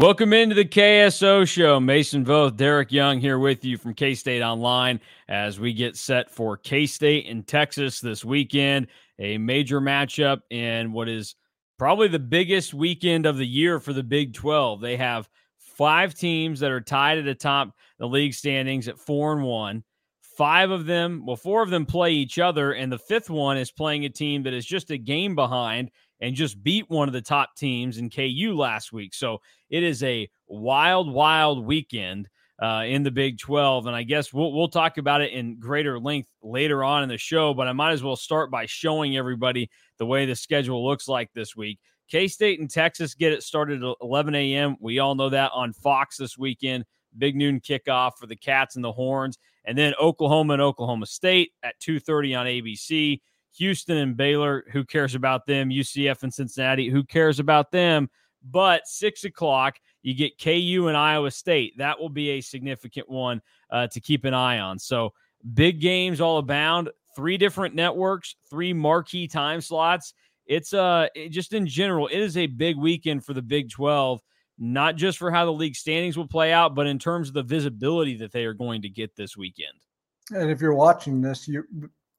Welcome into the KSO show. Mason Voth, Derek Young here with you from K State Online as we get set for K State in Texas this weekend. A major matchup in what is probably the biggest weekend of the year for the Big 12. They have five teams that are tied at the top the league standings at four and one. Five of them, well, four of them play each other, and the fifth one is playing a team that is just a game behind and just beat one of the top teams in KU last week. So it is a wild, wild weekend uh, in the Big 12. And I guess we'll, we'll talk about it in greater length later on in the show, but I might as well start by showing everybody the way the schedule looks like this week. K State and Texas get it started at 11 a.m. We all know that on Fox this weekend. Big noon kickoff for the Cats and the Horns, and then Oklahoma and Oklahoma State at 2:30 on ABC. Houston and Baylor, who cares about them? UCF and Cincinnati, who cares about them? But six o'clock, you get KU and Iowa State. That will be a significant one uh, to keep an eye on. So big games all abound. Three different networks, three marquee time slots. It's uh it, just in general, it is a big weekend for the Big 12, not just for how the league standings will play out, but in terms of the visibility that they are going to get this weekend. And if you're watching this, you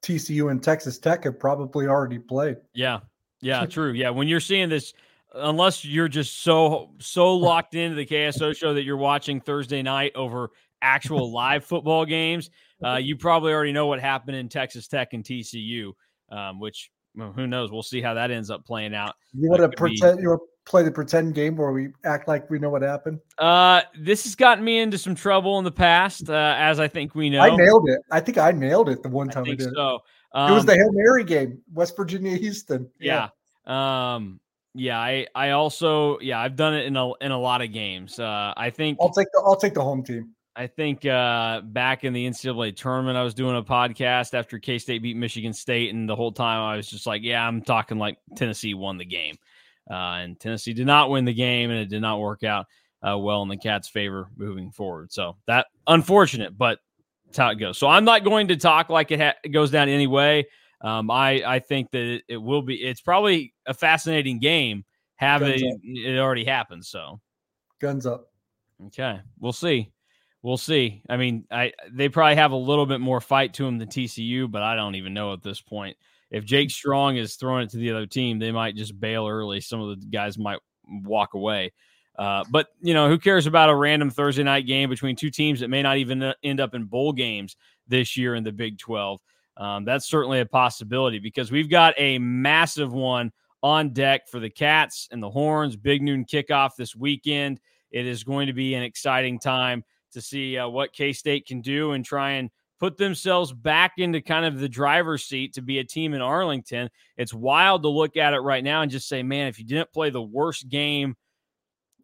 TCU and Texas Tech have probably already played. Yeah. Yeah, true. Yeah, when you're seeing this unless you're just so so locked into the KSO show that you're watching Thursday night over actual live football games, uh, you probably already know what happened in Texas Tech and TCU, um, which well, who knows? We'll see how that ends up playing out. You want to pretend be, you want to play the pretend game where we act like we know what happened? Uh, this has gotten me into some trouble in the past, uh, as I think we know. I nailed it. I think I nailed it the one time I, I did. So um, it was the um, Hail Mary game, West Virginia, Houston. Yeah. yeah. Um, yeah, I I also yeah I've done it in a in a lot of games. Uh, I think I'll take the I'll take the home team. I think uh, back in the NCAA tournament, I was doing a podcast after K State beat Michigan State, and the whole time I was just like, "Yeah, I'm talking like Tennessee won the game," uh, and Tennessee did not win the game, and it did not work out uh, well in the Cats' favor moving forward. So that unfortunate, but that's how it goes. So I'm not going to talk like it, ha- it goes down anyway. Um, I I think that it, it, will be. It's probably a fascinating game. Have it, it already happened. So, guns up. Okay, we'll see. We'll see. I mean, I they probably have a little bit more fight to them than TCU, but I don't even know at this point. If Jake Strong is throwing it to the other team, they might just bail early. Some of the guys might walk away. Uh, but you know, who cares about a random Thursday night game between two teams that may not even uh, end up in bowl games this year in the Big Twelve? Um, that's certainly a possibility because we've got a massive one on deck for the Cats and the Horns. Big noon kickoff this weekend. It is going to be an exciting time to see uh, what K State can do and try and put themselves back into kind of the driver's seat to be a team in Arlington. It's wild to look at it right now and just say, man, if you didn't play the worst game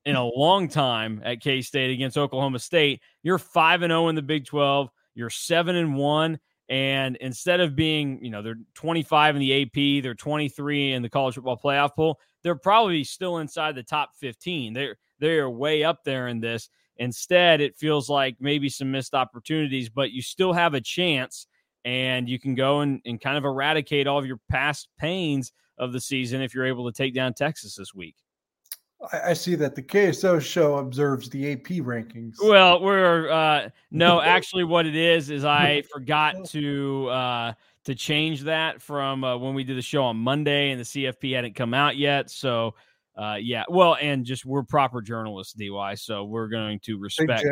in a long time at K State against Oklahoma State, you're 5 and 0 in the Big 12, you're 7 and 1 and instead of being, you know, they're 25 in the AP, they're 23 in the college football playoff poll, they're probably still inside the top 15. They're they are way up there in this. Instead, it feels like maybe some missed opportunities, but you still have a chance and you can go and, and kind of eradicate all of your past pains of the season if you're able to take down Texas this week. I, see that the KSO show observes the AP rankings. Well, we're uh no, actually what it is is I forgot to uh to change that from uh, when we did the show on Monday and the CFP hadn't come out yet. So uh yeah, well, and just we're proper journalists, DY, so we're going to respect.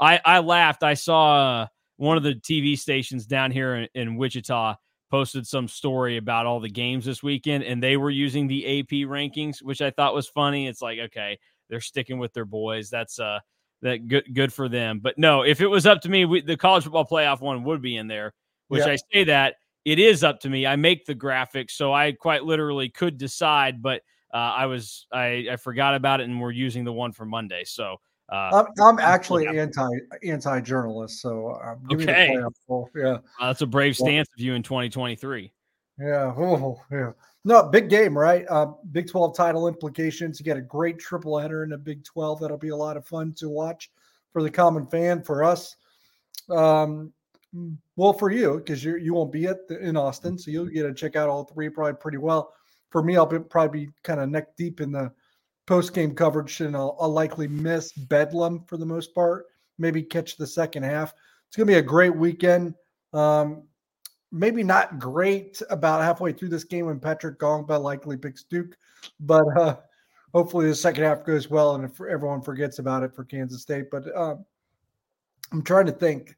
I I laughed. I saw uh, one of the TV stations down here in, in Wichita posted some story about all the games this weekend and they were using the AP rankings, which I thought was funny. It's like, okay, they're sticking with their boys. That's uh that good good for them. But no, if it was up to me, we, the college football playoff one would be in there, which yeah. I say that it is up to me. I make the graphics, so I quite literally could decide, but uh, I was I, I forgot about it and we're using the one for Monday. So uh, I'm, I'm, actually anti anti journalist, so uh, okay. Yeah, uh, that's a brave stance of you in 2023. Yeah, oh, yeah. No, big game, right? Uh, big 12 title implications. You get a great triple header in the Big 12. That'll be a lot of fun to watch for the common fan. For us, um, well for you because you you won't be at the, in Austin, so you'll get to check out all three probably pretty well. For me, I'll be, probably be kind of neck deep in the post game coverage, and I'll, I'll likely miss Bedlam for the most part. Maybe catch the second half. It's gonna be a great weekend. Um, maybe not great about halfway through this game when Patrick Ngongba likely picks Duke, but uh, hopefully the second half goes well and if everyone forgets about it for Kansas State. But uh, I'm trying to think,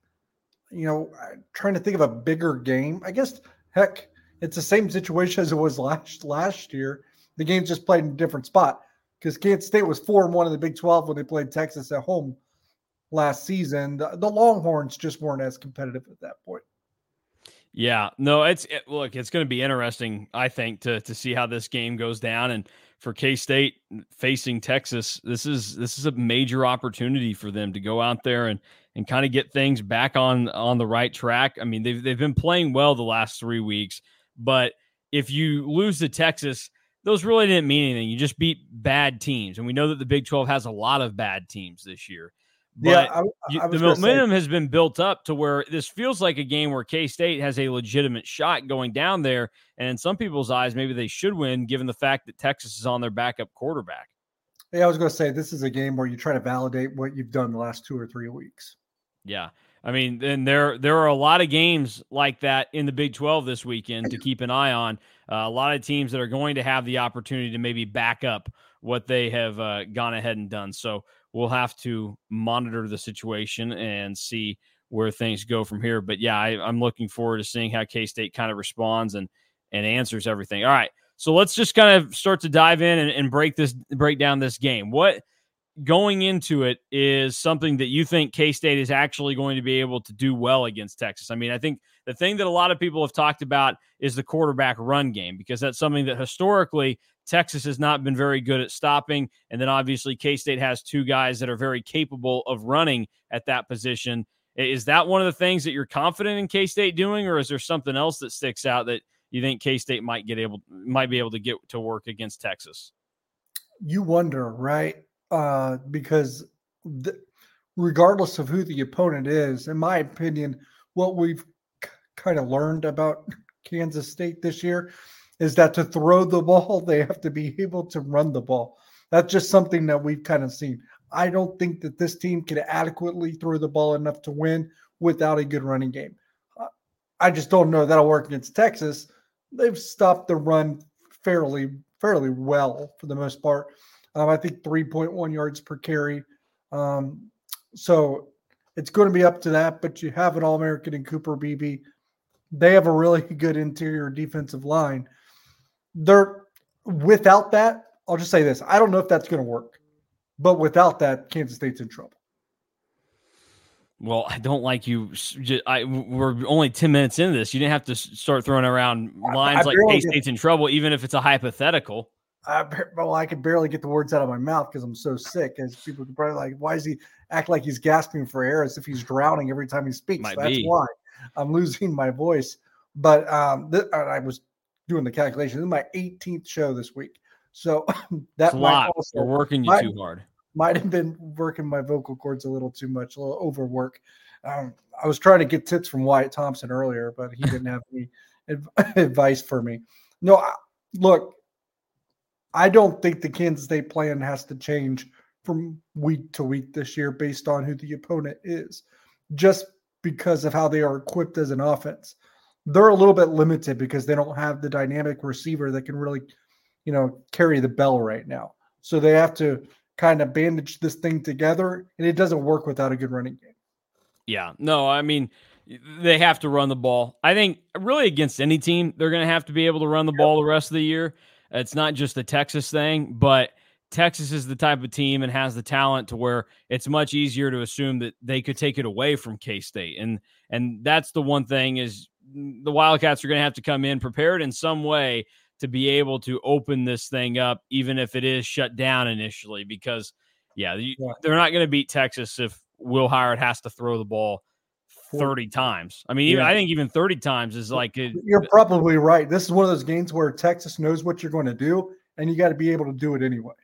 you know, trying to think of a bigger game. I guess, heck, it's the same situation as it was last last year. The game just played in a different spot because Kansas State was four and one in the Big 12 when they played Texas at home last season. The, the Longhorns just weren't as competitive at that point. Yeah, no, it's it, look, it's going to be interesting, I think, to to see how this game goes down. And for K State facing Texas, this is this is a major opportunity for them to go out there and and kind of get things back on on the right track. I mean, they've they've been playing well the last three weeks, but if you lose to Texas, those really didn't mean anything. You just beat bad teams, and we know that the Big Twelve has a lot of bad teams this year. But yeah, I, I the momentum say, has been built up to where this feels like a game where K State has a legitimate shot going down there. And in some people's eyes, maybe they should win given the fact that Texas is on their backup quarterback. Yeah, I was going to say this is a game where you try to validate what you've done the last two or three weeks. Yeah. I mean, and there there are a lot of games like that in the Big 12 this weekend to keep an eye on. Uh, a lot of teams that are going to have the opportunity to maybe back up what they have uh, gone ahead and done. So we'll have to monitor the situation and see where things go from here. But yeah, I, am looking forward to seeing how K State kind of responds and and answers everything. All right, so let's just kind of start to dive in and, and break this break down this game. What going into it is something that you think K State is actually going to be able to do well against Texas. I mean, I think the thing that a lot of people have talked about is the quarterback run game because that's something that historically Texas has not been very good at stopping. And then obviously K State has two guys that are very capable of running at that position. Is that one of the things that you're confident in K State doing, or is there something else that sticks out that you think K State might get able might be able to get to work against Texas? You wonder, right? Uh, because the, regardless of who the opponent is, in my opinion, what we've kind of learned about Kansas State this year is that to throw the ball, they have to be able to run the ball. That's just something that we've kind of seen. I don't think that this team can adequately throw the ball enough to win without a good running game. Uh, I just don't know that'll work against Texas. They've stopped the run fairly fairly well for the most part. Um, I think 3.1 yards per carry. Um, so it's going to be up to that, but you have an All American in Cooper Beebe. They have a really good interior defensive line they're without that. I'll just say this: I don't know if that's going to work, but without that, Kansas State's in trouble. Well, I don't like you. I, we're only 10 minutes into this. You didn't have to start throwing around lines I, I like K State's in trouble, even if it's a hypothetical. I, well, I could barely get the words out of my mouth because I'm so sick. As people could probably like, why does he act like he's gasping for air as if he's drowning every time he speaks? Might That's be. why I'm losing my voice. But um, th- I was doing the calculation. This is my 18th show this week. So that might also, We're working you might, too hard. Might have been working my vocal cords a little too much, a little overwork. Um, I was trying to get tips from Wyatt Thompson earlier, but he didn't have any advice for me. No, look, I don't think the Kansas State plan has to change from week to week this year based on who the opponent is, just because of how they are equipped as an offense they're a little bit limited because they don't have the dynamic receiver that can really, you know, carry the bell right now. So they have to kind of bandage this thing together, and it doesn't work without a good running game. Yeah, no, I mean, they have to run the ball. I think really against any team, they're going to have to be able to run the ball the rest of the year. It's not just the Texas thing, but Texas is the type of team and has the talent to where it's much easier to assume that they could take it away from K State, and and that's the one thing is the Wildcats are going to have to come in prepared in some way to be able to open this thing up, even if it is shut down initially. Because, yeah, yeah. they're not going to beat Texas if Will Howard has to throw the ball 30 times. I mean, even, I think even 30 times is like. A, you're probably right. This is one of those games where Texas knows what you're going to do, and you got to be able to do it anyway.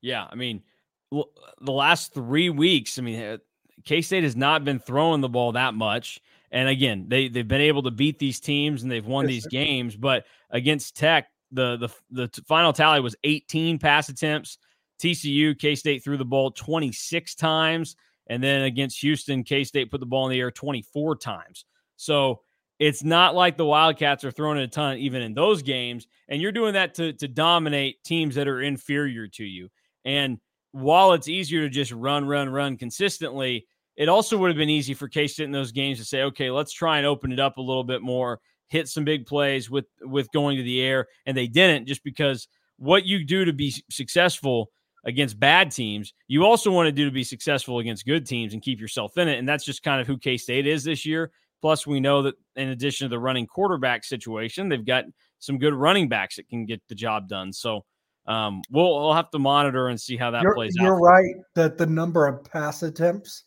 Yeah. I mean, the last three weeks, I mean, eh, K State has not been throwing the ball that much. And again, they they've been able to beat these teams and they've won yes, these sir. games, but against Tech, the the the final tally was 18 pass attempts. TCU, K State threw the ball 26 times, and then against Houston, K State put the ball in the air 24 times. So it's not like the Wildcats are throwing it a ton even in those games, and you're doing that to to dominate teams that are inferior to you. And while it's easier to just run, run, run consistently, it also would have been easy for K State in those games to say, okay, let's try and open it up a little bit more, hit some big plays with with going to the air, and they didn't just because what you do to be successful against bad teams, you also want to do to be successful against good teams and keep yourself in it, and that's just kind of who K State is this year. Plus, we know that in addition to the running quarterback situation, they've got some good running backs that can get the job done. So um, we'll, we'll have to monitor and see how that you're, plays you're out. You're right that the number of pass attempts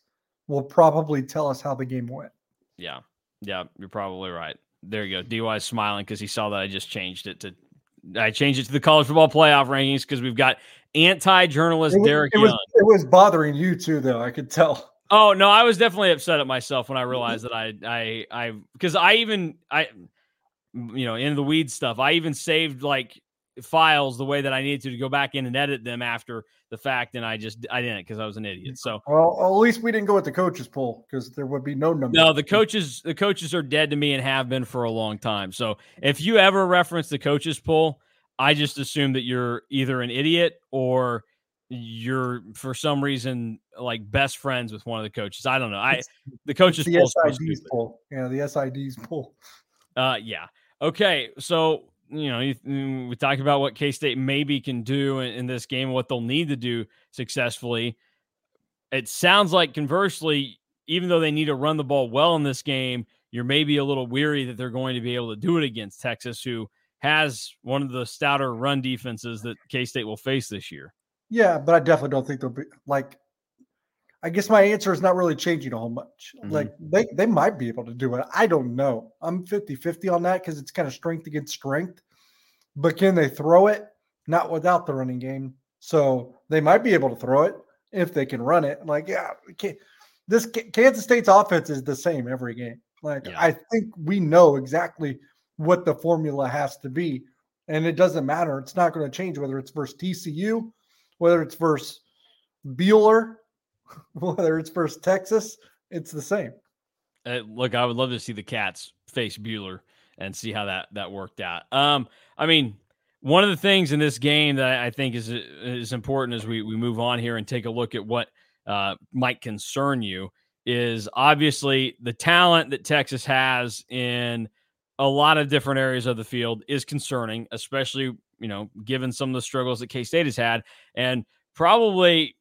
will probably tell us how the game went. Yeah. Yeah. You're probably right. There you go. DY smiling because he saw that I just changed it to I changed it to the college football playoff rankings because we've got anti-journalist Derek it was, Young. It was bothering you too, though. I could tell. Oh no, I was definitely upset at myself when I realized that I I I because I even I you know in the weed stuff I even saved like files the way that I needed to to go back in and edit them after the fact, and I just I didn't because I was an idiot. So well, at least we didn't go with the coaches poll because there would be no number. No, the coaches the coaches are dead to me and have been for a long time. So if you ever reference the coaches poll, I just assume that you're either an idiot or you're for some reason like best friends with one of the coaches. I don't know. I the coaches the SIDs poll. Yeah, the SIDs poll. Uh yeah. Okay, so you know, mm, we talk about what K State maybe can do in, in, this game, what they'll need to do successfully. It sounds like, conversely, even though they need to run the ball well in this game, you're maybe a little weary that they're going to be able to do it against Texas, who has one of the stouter run defenses that K State will face this year. Yeah, but I definitely don't think they'll be like I guess my answer is not really changing a whole much. Mm-hmm. Like they they might be able to do it. I don't know. I'm 50-50 on that because it's kind of strength against strength. But can they throw it? Not without the running game. So they might be able to throw it if they can run it. Like, yeah, this Kansas State's offense is the same every game. Like, yeah. I think we know exactly what the formula has to be. And it doesn't matter. It's not going to change whether it's versus TCU, whether it's versus Bueller, whether it's versus Texas, it's the same. Uh, look, I would love to see the Cats face Bueller and see how that that worked out. Um, I mean, one of the things in this game that I think is is important as we we move on here and take a look at what uh, might concern you is obviously the talent that Texas has in a lot of different areas of the field is concerning, especially you know given some of the struggles that K State has had, and probably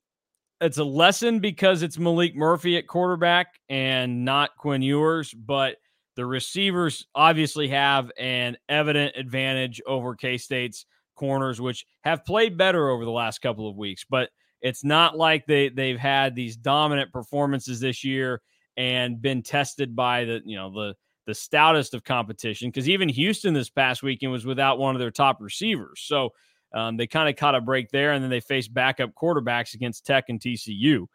it's a lesson because it's Maalik Murphy at quarterback and not Quinn Ewers, but the receivers obviously have an evident advantage over K State's corners, which have played better over the last couple of weeks. But it's not like they they've had these dominant performances this year and been tested by the you know the the stoutest of competition. Because even Houston this past weekend was without one of their top receivers, so um, they kind of caught a break there, and then they faced backup quarterbacks against Tech and TCU.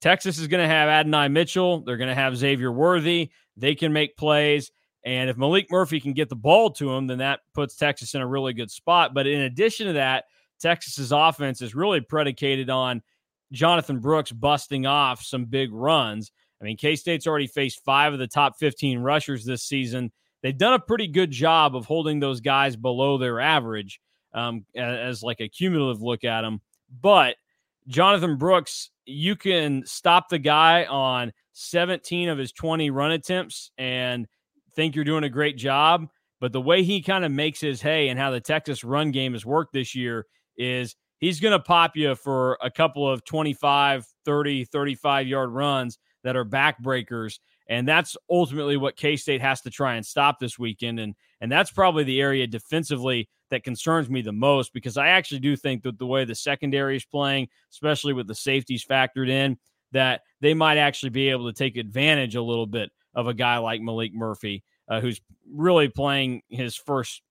Texas is going to have Adonai Mitchell. They're going to have Xavier Worthy. They can make plays. And if Maalik Murphy can get the ball to him, then that puts Texas in a really good spot. But in addition to that, Texas's offense is really predicated on Jonathan Brooks busting off some big runs. I mean, K State's already faced five of the top 15 rushers this season. They've done a pretty good job of holding those guys below their average um, as like a cumulative look at him. But Jonathan Brooks, you can stop the guy on 17 of his 20 run attempts and think you're doing a great job. But the way he kind of makes his hay and how the Texas run game has worked this year is he's going to pop you for a couple of 25, 30, 35 yard runs that are backbreakers. And that's ultimately what K State has to try and stop this weekend. And and that's probably the area defensively that concerns me the most because I actually do think that the way the secondary is playing, especially with the safeties factored in, that they might actually be able to take advantage a little bit of a guy like Maalik Murphy, uh, who's really playing his first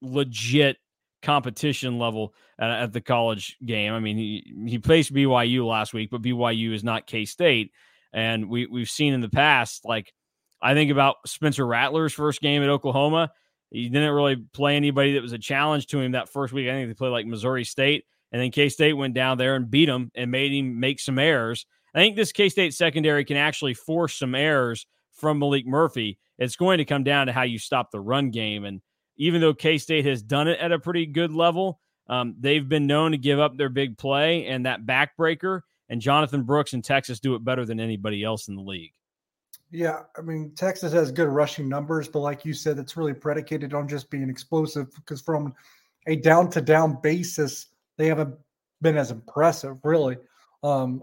legit competition level at, at, the college game. I mean, he he faced BYU last week, but BYU is not K State, and we we've seen in the past like I think about Spencer Rattler's first game at Oklahoma. He didn't really play anybody that was a challenge to him that first week. I think they played like Missouri State, and then K State went down there and beat him and made him make some errors. I think this K State secondary can actually force some errors from Maalik Murphy. It's going to come down to how you stop the run game. And even though K State has done it at a pretty good level, um, they've been known to give up their big play and that backbreaker. And Jonathan Brooks in Texas do it better than anybody else in the league. Yeah, I mean Texas has good rushing numbers, but like you said, it's really predicated on just being explosive because from a down to down basis, they haven't been as impressive, really. Um,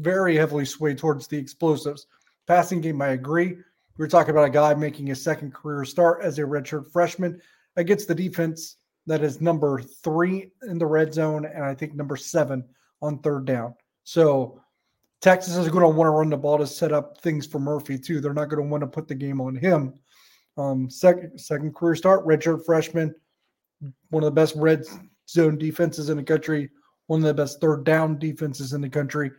very heavily swayed towards the explosives. Passing game, I agree. We are talking about a guy making his second career start as a redshirt freshman against the defense that is number three in the red zone, and I think number seven on third down. So Texas is going to want to run the ball to set up things for Murphy too. They're not going to want to put the game on him. Um, second second career start, redshirt freshman, one of the best red zone defenses in the country, one of the best third down defenses in the country.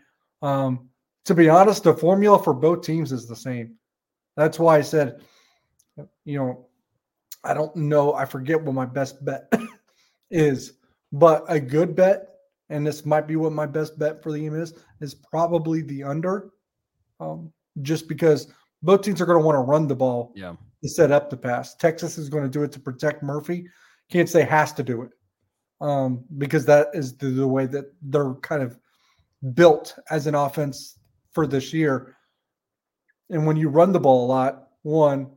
Um, to be honest, the formula for both teams is the same. That's why I said, you know, I don't know. I forget what my best bet is, but a good bet and this might be what my best bet for the game is, is probably the under. Um, just because both teams are going to want to run the ball yeah. to set up the pass. Texas is going to do it to protect Murphy. K State has to do it um, because that is the, the way that they're kind of built as an offense for this year. And when you run the ball a lot, one,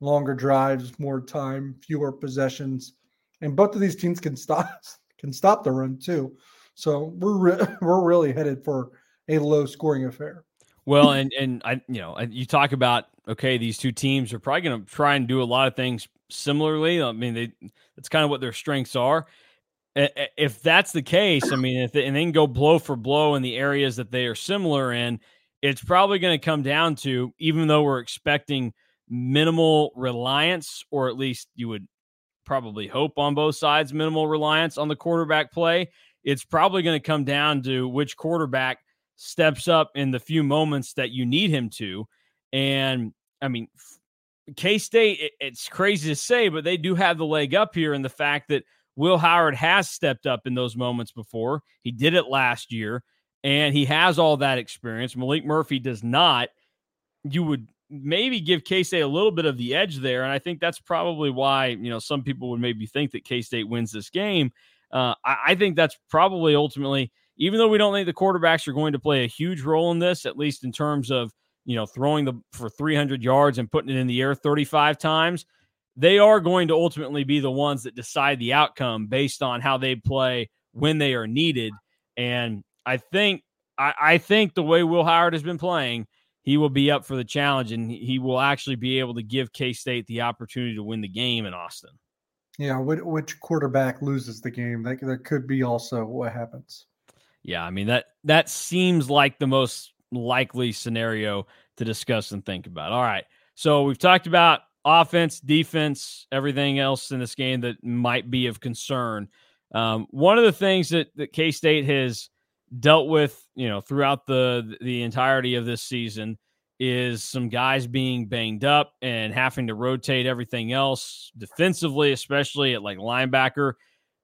longer drives, more time, fewer possessions, and both of these teams can stop can stop the run too. So we're re- we're really headed for a low scoring affair. Well, and and I you know you talk about okay these two teams are probably going to try and do a lot of things similarly. I mean they that's kind of what their strengths are. If that's the case, I mean if they, and then go blow for blow in the areas that they are similar in, it's probably going to come down to even though we're expecting minimal reliance, or at least you would probably hope on both sides minimal reliance on the quarterback play it's probably going to come down to which quarterback steps up in the few moments that you need him to. And I mean, K State, it, it's crazy to say, but they do have the leg up here in the fact that Will Howard has stepped up in those moments before. He did it last year, and he has all that experience. Maalik Murphy does not. You would maybe give K State a little bit of the edge there. And I think that's probably why, you know, some people would maybe think that K State wins this game uh, I, I think that's probably ultimately, even though we don't think the quarterbacks are going to play a huge role in this, at least in terms of you know throwing the for 300 yards and putting it in the air 35 times they are going to ultimately be the ones that decide the outcome based on how they play when they are needed. And i think i, I think the way will howard has been playing he will be up for the challenge and he will actually be able to give k-state the opportunity to win the game in austin yeah, which quarterback loses the game? That that could be also what happens. Yeah, I mean that that seems like the most likely scenario to discuss and think about. All right. So we've talked about offense, defense, everything else in this game that might be of concern. Um, one of the things that, that K State has dealt with, you know, throughout the the entirety of this season is some guys being banged up and having to rotate everything else defensively, especially at like linebacker.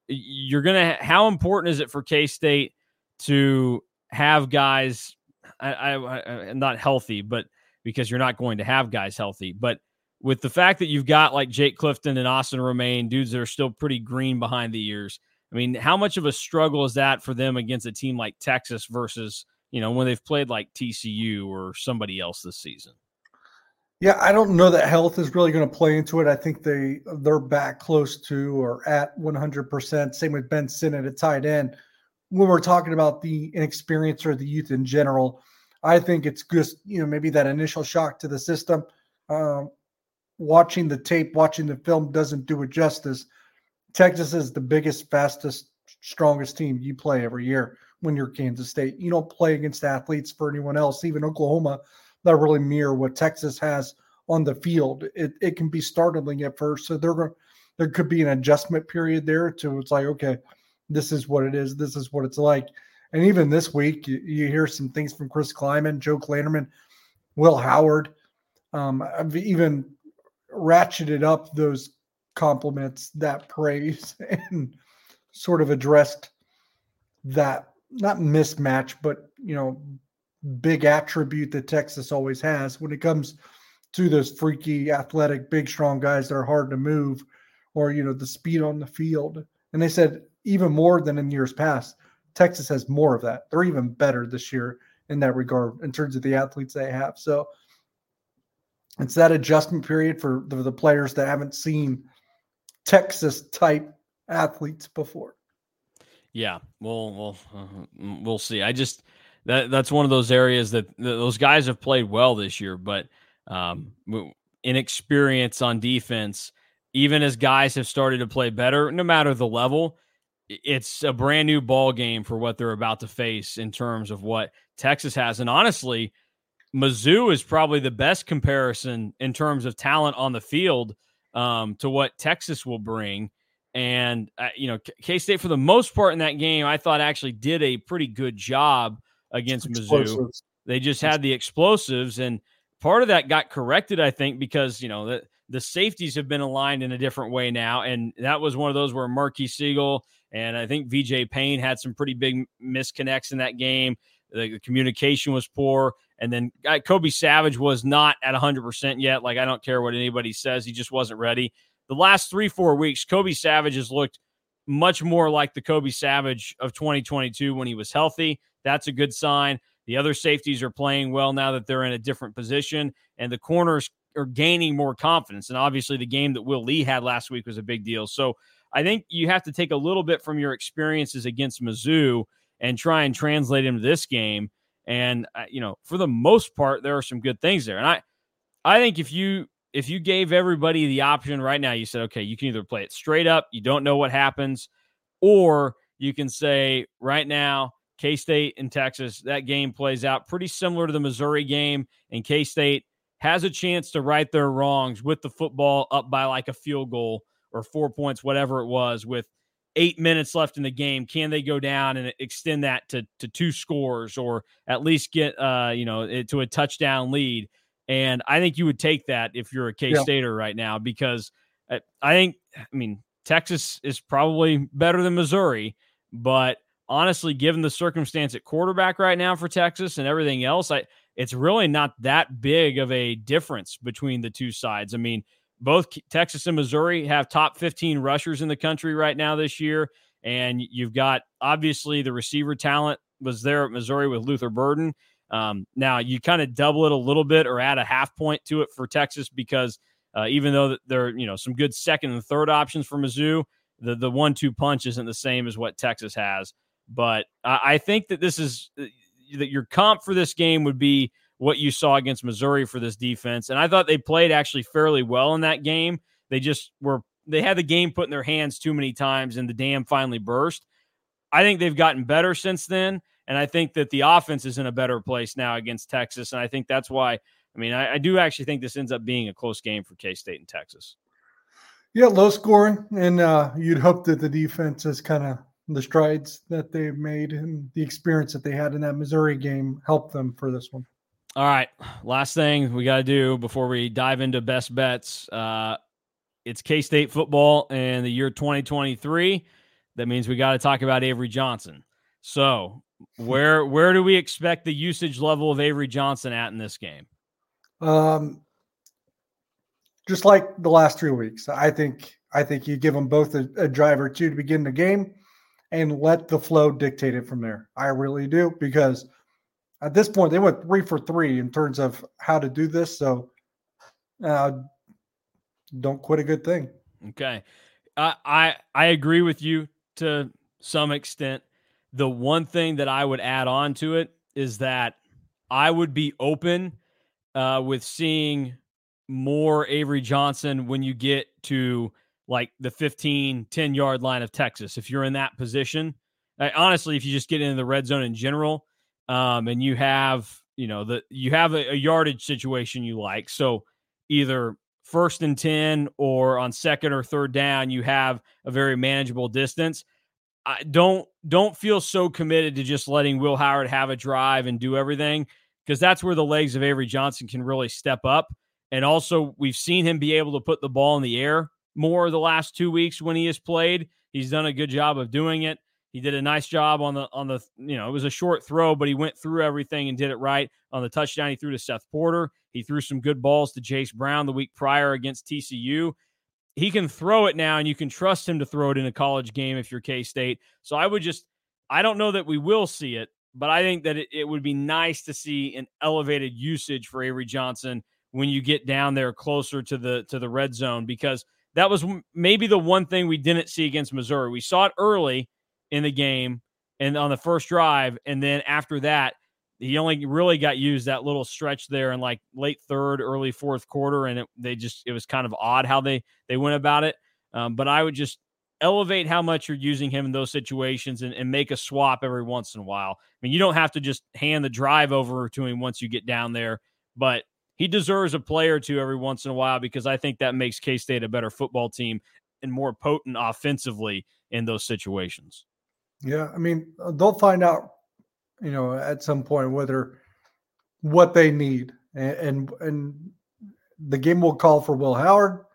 You're gonna. How important is it for K State to have guys? I, I, I'm not healthy, but because you're not going to have guys healthy, but with the fact that you've got like Jake Clifton and Austin Romaine, dudes that are still pretty green behind the ears. I mean, how much of a struggle is that for them against a team like Texas versus you know, when they've played like TCU or somebody else this season. Yeah, I don't know that health is really going to play into it. I think they they're back close to or at 100%. Same with Ben Sinnott at tight end. When we're talking about the inexperience or the youth in general, I think it's just you know maybe that initial shock to the system. Um, watching the tape, watching the film doesn't do it justice. Texas is the biggest, fastest, strongest team you play every year when you're Kansas State. You don't play against athletes for anyone else, even Oklahoma, that really mirror what Texas has on the field. It, it can be startling at first. So there, there could be an adjustment period there to it's like, okay, this is what it is. This is what it's like. And even this week, you, you hear some things from Chris Klieman, Joe Klanderman, Will Howard. Um, I've even ratcheted up those compliments, that praise, and sort of addressed that not mismatch, but you know, big attribute that Texas always has when it comes to those freaky, athletic, big, strong guys that are hard to move, or you know, the speed on the field. And they said even more than in years past, Texas has more of that. They're even better this year in that regard in terms of the athletes they have. So it's that adjustment period for the, the players that haven't seen Texas type athletes before. Yeah, we'll we'll uh, we'll see. I just that that's one of those areas that, those guys have played well this year, but um, inexperience on defense. Even as guys have started to play better, no matter the level, it's a brand new ball game for what they're about to face in terms of what Texas has. And honestly, Mizzou is probably the best comparison in terms of talent on the field um, to what Texas will bring. And, uh, you know, K State, for the most part in that game, I thought actually did a pretty good job against explosives. Mizzou. They just had the explosives. And part of that got corrected, I think, because, you know, the, the safeties have been aligned in a different way now. And that was one of those where Marques Sigle and I think VJ Payne had some pretty big misconnects in that game. The, the communication was poor. And then uh, Kobe Savage was not at 100% yet. Like, I don't care what anybody says. He just wasn't ready. The last three, four weeks, Kobe Savage has looked much more like the Kobe Savage of 2022 when he was healthy. That's a good sign. The other safeties are playing well now that they're in a different position, and the corners are gaining more confidence. And obviously, the game that Will Lee had last week was a big deal. So I think you have to take a little bit from your experiences against Mizzou and try and translate into this game. And uh, you know, for the most part, there are some good things there. And I, I think if you if you gave everybody the option right now, you said, okay, you can either play it straight up, you don't know what happens, or you can say right now, K State and Texas, that game plays out pretty similar to the Missouri game, and K State has a chance to right their wrongs with the football up by like a field goal or four points, whatever it was, with eight minutes left in the game, can they go down and extend that to to two scores or at least get uh you know to a touchdown lead? And I think you would take that if you're a K Stater yeah. right now because I, I think I mean Texas is probably better than Missouri, but honestly, given the circumstance at quarterback right now for Texas and everything else, I it's really not that big of a difference between the two sides. I mean, both Texas and Missouri have top 15 rushers in the country right now this year. And you've got obviously the receiver talent was there at Missouri with Luther Burden. Um, now you kind of double it a little bit or add a half point to it for Texas because uh, even though there are you know some good second and third options for Mizzou, the the one two punch isn't the same as what Texas has. But I, I think that this is uh, that your comp for this game would be what you saw against Missouri for this defense. And I thought they played actually fairly well in that game. They just were they had the game put in their hands too many times and the dam finally burst. I think they've gotten better since then. And I think that the offense is in a better place now against Texas. And I think that's why, I mean, I, I do actually think this ends up being a close game for K State and Texas. Yeah, low scoring. And uh, you'd hope that the defense is kind of the strides that they've made and the experience that they had in that Missouri game helped them for this one. All right. Last thing we got to do before we dive into best bets. Uh, it's K State football in the year 2023. That means we got to talk about Avery Johnson. So, where where do we expect the usage level of Avery Johnson at in this game? Um, just like the last three weeks, I think I think you give them both a, a drive or two to begin the game, and let the flow dictate it from there. I really do because at this point they went three for three in terms of how to do this. So uh, don't quit a good thing. Okay. Uh, I I agree with you to some extent. The one thing that I would add on to it is that I would be open uh, with seeing more Avery Johnson when you get to like the 15, 10 yard line of Texas. If you're in that position, I, honestly, if you just get into the red zone in general, um, and you have you know the you have a, a yardage situation you like. So either first and 10 or on second or third down you have a very manageable distance I don't don't feel so committed to just letting Will Howard have a drive and do everything because that's where the legs of Avery Johnson can really step up And also, we've seen him be able to put the ball in the air more the last two weeks when he has played. He's done a good job of doing it. He did a nice job on the on the you know it was a short throw, but he went through everything and did it right on the touchdown. He threw to Seth Porter. He threw some good balls to Jayce Brown the week prior against TCU. He can throw it now, and you can trust him to throw it in a college game if you're K State. So I would just I don't know that we will see it, but I think that it, it would be nice to see an elevated usage for Avery Johnson when you get down there closer to the to the red zone because that was maybe the one thing we didn't see against Missouri. We saw it early in the game and on the first drive, and then after that, he only really got used that little stretch there in like late third, early fourth quarter, and it, they just it was kind of odd how they they went about it. Um, but I would just elevate how much you're using him in those situations and, and make a swap every once in a while. I mean, you don't have to just hand the drive over to him once you get down there, but he deserves a play or two every once in a while because I think that makes K State a better football team and more potent offensively in those situations. Yeah, I mean, they'll find out, you know, at some point whether what they need, and and, and the game will call for Will Howard.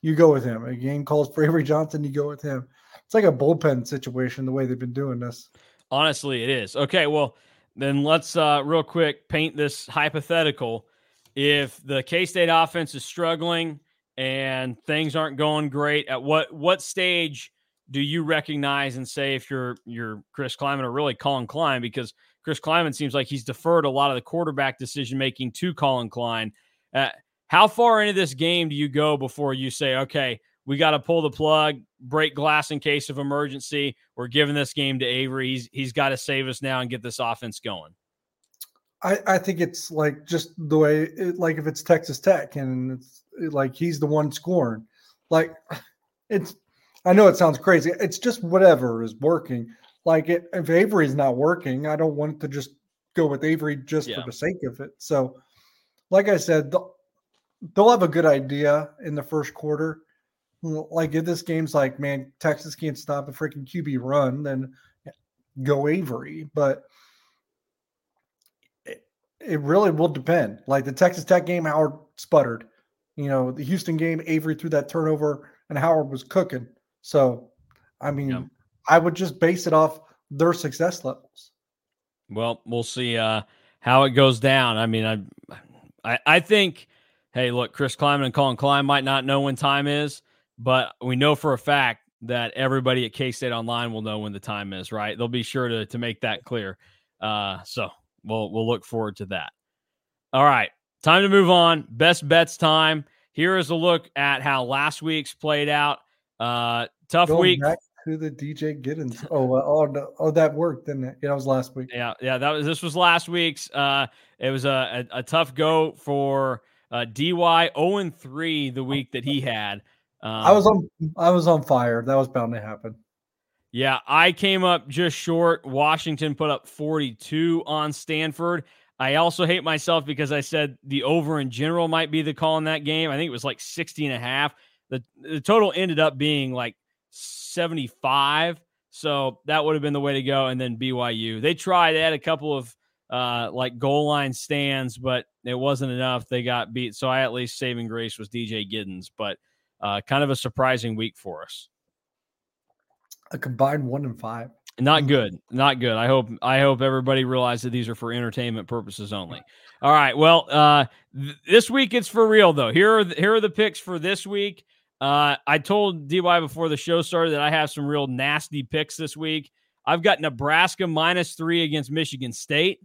You go with him. A game calls for Avery Johnson. You go with him. It's like a bullpen situation the way they've been doing this. Honestly, it is. Okay, well, then let's uh, real quick paint this hypothetical. If the K State offense is struggling and things aren't going great, at what what stage do you recognize and say if you're you're Chris Klieman or really Colin Klein because Chris Klieman seems like he's deferred a lot of the quarterback decision making to Colin Klein. Uh, how far into this game do you go before you say, okay, we got to pull the plug, break glass in case of emergency. We're giving this game to Avery. He's he's got to save us now and get this offense going. I, I think it's like just the way, it, like if it's Texas Tech and it's like he's the one scoring, like it's I know it sounds crazy. It's just whatever is working. Like it, if Avery's not working, I don't want to just go with Avery just yeah. for the sake of it. So, like I said, they'll, they'll have a good idea in the first quarter. Like if this game's like, man, Texas can't stop a freaking QB run, then go Avery. But it, it really will depend. Like the Texas Tech game, Howard sputtered. You know, the Houston game, Avery threw that turnover and Howard was cooking. So, I mean, yeah. I would just base it off their success levels. Well, we'll see uh, how it goes down. I mean, I, I, I think, hey, look, Chris Klieman and Colin Klein might not know when time is, but we know for a fact that everybody at K State Online will know when the time is. Right? They'll be sure to to make that clear. Uh, so we'll we'll look forward to that. All right, time to move on. Best bets time. Here is a look at how last week's played out. Uh, Tough Going week. To the DJ Giddens. Oh, uh, oh, no, oh, that worked, didn't it? Yeah, that was last week. Yeah, yeah, that was this was last week's. Uh, it was a, a, a tough go for uh, Dy 0 3 the week that he had. Um, I was on I was on fire. That was bound to happen. Yeah, I came up just short. Washington put up 42 on Stanford. I also hate myself because I said the over in general might be the call in that game. I think it was like 60 and a half. The, the total ended up being like 75. So that would have been the way to go. And then BYU, they tried, they had a couple of uh, like goal line stands, but it wasn't enough. They got beat. So I at least saving grace was DJ Giddens, but uh, kind of a surprising week for us. A combined one and five. Not good. Not good. I hope I hope everybody realizes that these are for entertainment purposes only. All right. Well, uh, th- this week it's for real though. Here are the, here are the picks for this week. Uh, I told DY before the show started that I have some real nasty picks this week. I've got Nebraska minus three against Michigan State.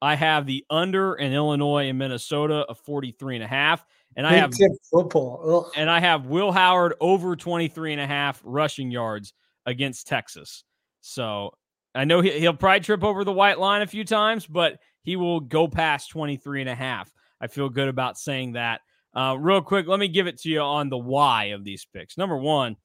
I have the under in Illinois and Minnesota of 43 and a half. And I have football. Ugh. And I have Will Howard over 23 and a half rushing yards against Texas. So I know he, will probably trip over the white line a few times, but he will go past 23 and a half. I feel good about saying that. Uh, real quick, let me give it to you on the why of these picks. Number one,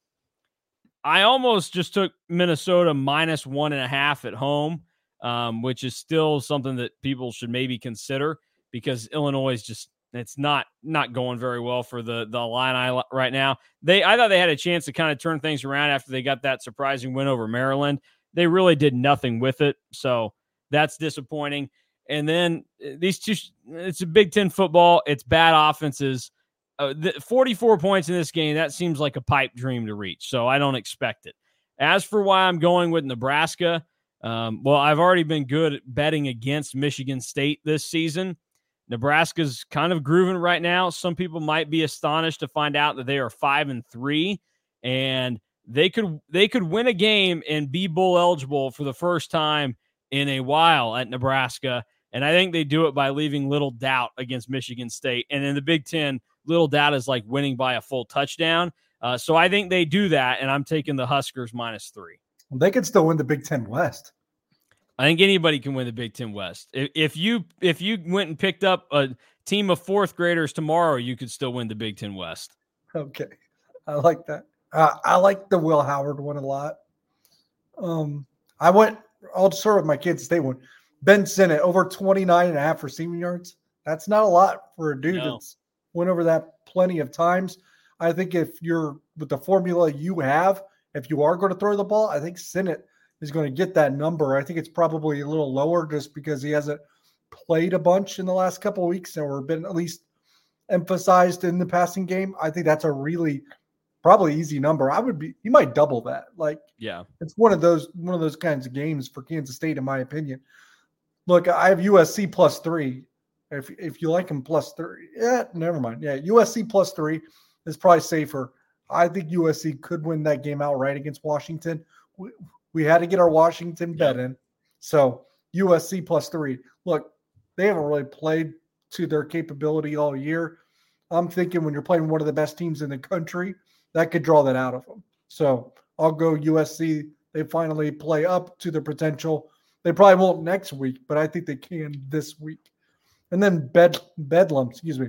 I almost just took Minnesota minus one and a half at home, um, which is still something that people should maybe consider because Illinois is just it's not not going very well for the the line right now. They I thought they had a chance to kind of turn things around after they got that surprising win over Maryland. They really did nothing with it, so that's disappointing. And then uh, these two, it's a Big Ten football. It's bad offenses. uh, the 44 points in this game, that seems like a pipe dream to reach. So I don't expect it. As for why I'm going with Nebraska, um, well, I've already been good at betting against Michigan State this season. Nebraska's kind of grooving right now. Some people might be astonished to find out that they are five and three, and they could they could win a game and be bowl eligible for the first time in a while at Nebraska. And I think they do it by leaving little doubt against Michigan State. And in the Big Ten, little doubt is like winning by a full touchdown. Uh, so I think they do that, and I'm taking the Huskers minus three. They could still win the Big Ten West. I think anybody can win the Big Ten West. If, if you if you went and picked up a team of fourth graders tomorrow, you could still win the Big Ten West. Okay, I like that. Uh, I like the Will Howard one a lot. Um, I went. I'll start with my K State one. Ben Sinnott over 29 and a half receiving yards. That's not a lot for a dude no. that's went over that plenty of times. I think if you're with the formula you have, if you are going to throw the ball, I think Sinnott is going to get that number. I think it's probably a little lower just because he hasn't played a bunch in the last couple of weeks or been at least emphasized in the passing game. I think that's a really probably easy number. I would be you might double that. Like yeah, it's one of those one of those kinds of games for Kansas State, in my opinion. Look, I have USC plus three. If if you like them plus three, yeah, never mind. Yeah, USC plus three is probably safer. I think USC could win that game outright against Washington. We, we had to get our Washington bet in. So USC plus three. Look, they haven't really played to their capability all year. I'm thinking when you're playing one of the best teams in the country, that could draw that out of them. So I'll go USC. They finally play up to their potential. They probably won't next week, but I think they can this week. And then Bed Bedlam, excuse me.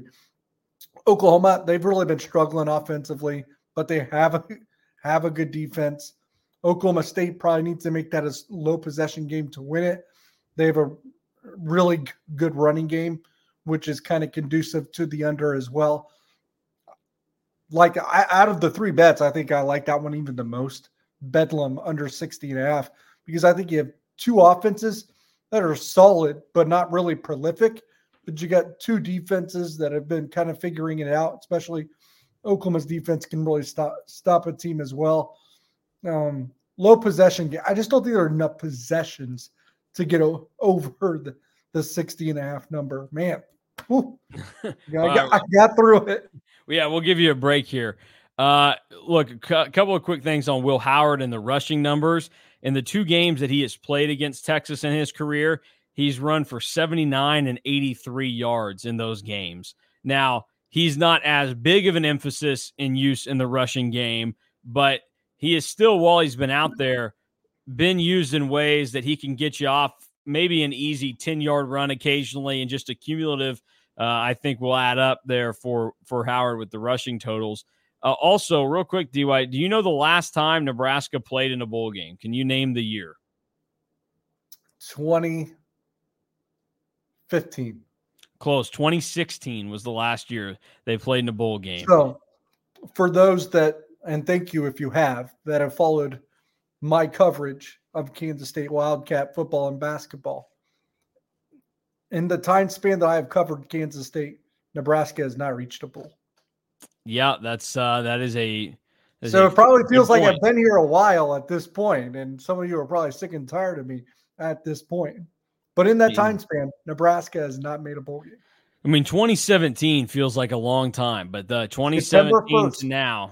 Oklahoma, they've really been struggling offensively, but they have a have a good defense. Oklahoma State probably needs to make that a low possession game to win it. They have a really good running game, which is kind of conducive to the under as well. Like I, out of the three bets, I think I like that one even the most. Bedlam under 60 and a half, because I think you have two offenses that are solid, but not really prolific. But you got two defenses that have been kind of figuring it out, especially Oklahoma's defense can really stop stop a team as well. Um, low possession game. I just don't think there are enough possessions to get o- over the, the 60 and a half number. Man, I, got, I got through it. Yeah, we'll give you a break here. Uh, look, a cu- couple of quick things on Will Howard and the rushing numbers. In the two games that he has played against Texas in his career, he's run for 79 and 83 yards in those games. Now, he's not as big of an emphasis in use in the rushing game, but – he is still, while he's been out there, been used in ways that he can get you off maybe an easy 10 yard run occasionally and just a cumulative, uh, I think will add up there for, for Howard with the rushing totals. Uh, also, real quick, DY, do you know the last time Nebraska played in a bowl game? Can you name the year? 2015. Close. 2016 was the last year they played in a bowl game. So, for those that and thank you if you have that have followed my coverage of Kansas State Wildcat football and basketball. In the time span that I have covered Kansas State, Nebraska has not reached a bowl. Yeah, that's uh that is a so a it probably feels like I've been here a while at this point, and some of you are probably sick and tired of me at this point. But in that yeah. time span, Nebraska has not made a bowl game. I mean, 2017 feels like a long time, but the 2017 to now,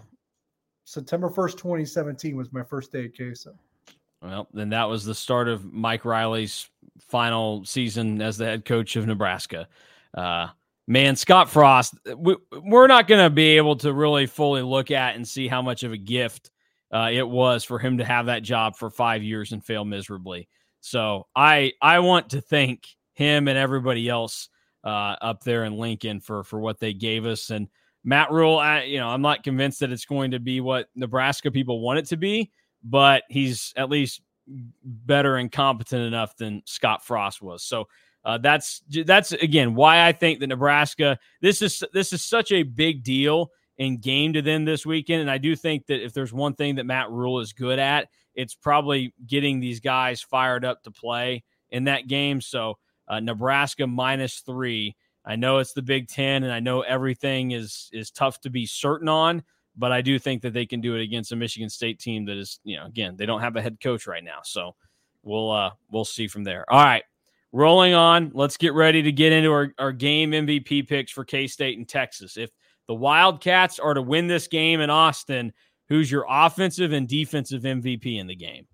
September 1st, 2017 was my first day at KSO. Well, then that was the start of Mike Riley's final season as the head coach of Nebraska. Uh, man, Scott Frost, we, are not going to be able to really fully look at and see how much of a gift uh, it was for him to have that job for five years and fail miserably. So I I want to thank him and everybody else uh, up there in Lincoln for for what they gave us and Matt Rhule, I, you know, I'm not convinced that it's going to be what Nebraska people want it to be, but he's at least better and competent enough than Scott Frost was. So uh, that's that's again why I think that Nebraska this is this is such a big deal in game to them this weekend, and I do think that if there's one thing that Matt Rhule is good at, it's probably getting these guys fired up to play in that game. So uh, Nebraska minus three I know it's the Big Ten, and I know everything is is tough to be certain on, but I do think that they can do it against a Michigan State team that is, you know, again, they don't have a head coach right now, so we'll uh we'll see from there. All right, rolling on. Let's get ready to get into our, our game MVP picks for K State and Texas. If the Wildcats are to win this game in Austin, who's your offensive and defensive MVP in the game?